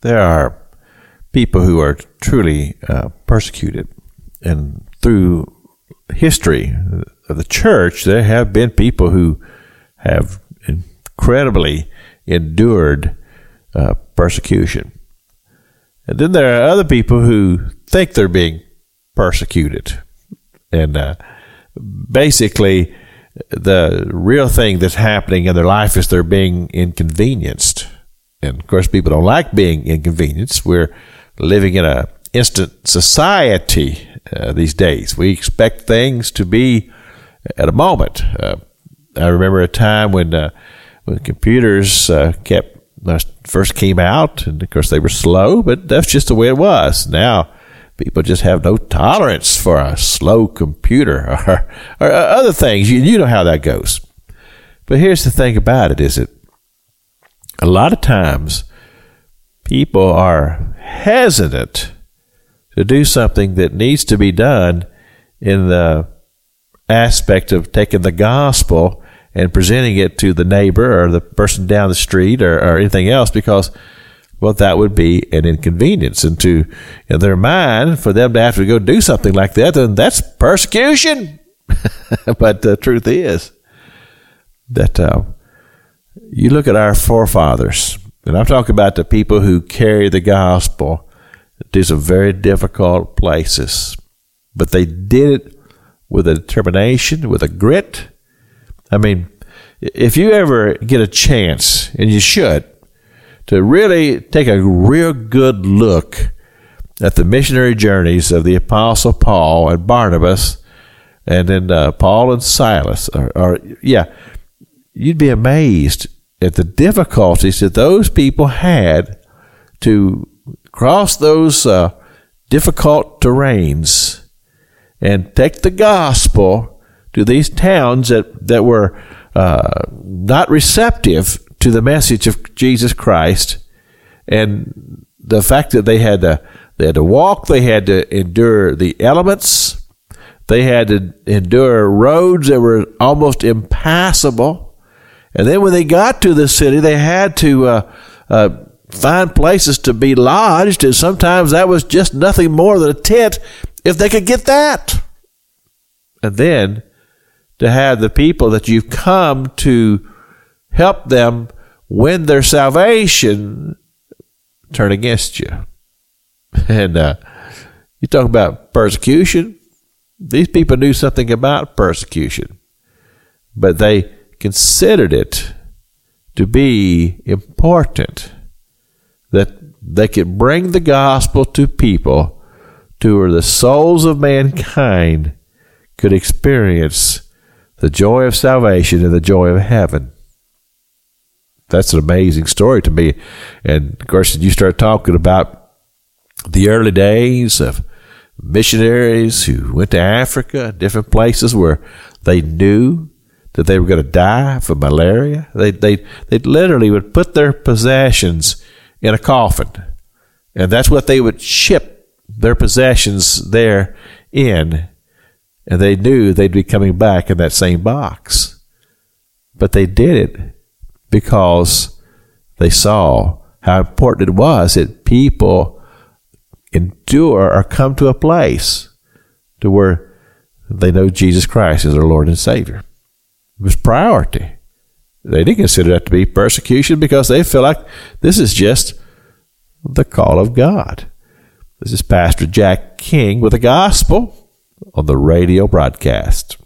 There are people who are truly uh, persecuted, and through history of the church, there have been people who have incredibly endured uh, persecution. And then there are other people who think they're being persecuted. And uh, basically, the real thing that's happening in their life is they're being inconvenienced. And of course, people don't like being inconvenienced. We're living in a instant society uh, these days. We expect things to be at a moment. Uh, I remember a time when uh, when computers uh, kept uh, first came out, and of course they were slow, but that's just the way it was. Now people just have no tolerance for a slow computer or, or other things. You, you know how that goes. But here's the thing about it: is it a lot of times people are hesitant to do something that needs to be done in the aspect of taking the gospel and presenting it to the neighbor or the person down the street or, or anything else because well that would be an inconvenience. And to in their mind for them to have to go do something like that then that's persecution. But the truth is that uh, you look at our forefathers and i'm talking about the people who carry the gospel. To some very difficult places but they did it with a determination with a grit. I mean, if you ever get a chance, and you should, to really take a real good look at the missionary journeys of the Apostle Paul and Barnabas, and then uh, Paul and Silas, or, or, yeah, you'd be amazed at the difficulties that those people had to cross those uh, difficult terrains and take the gospel to these towns that, that were uh, not receptive to the message of Jesus Christ. And the fact that they had to, they had to walk, they had to endure the elements, they had to endure roads that were almost impassable. And then when they got to the city, they had to uh, uh, find places to be lodged, and sometimes that was just nothing more than a tent if they could get that. And then to have the people that you've come to help them win their salvation turn against you. And uh, you talk about persecution. These people knew something about persecution, but they considered it to be important that they could bring the gospel to people to where the souls of mankind could experience the joy of salvation and the joy of heaven. That's an amazing story to me. And of course, you start talking about the early days of missionaries who went to Africa, different places where they knew that they were going to die from malaria. They they they literally would put their possessions in a coffin, and that's what they would ship their possessions there in and they knew they'd be coming back in that same box. But they did it because they saw how important it was that people endure or come to a place to where they know Jesus Christ is their Lord and Savior. It was priority. They didn't consider that to be persecution because they feel like this is just the call of God. This is Pastor Jack King with the gospel on the radio broadcast.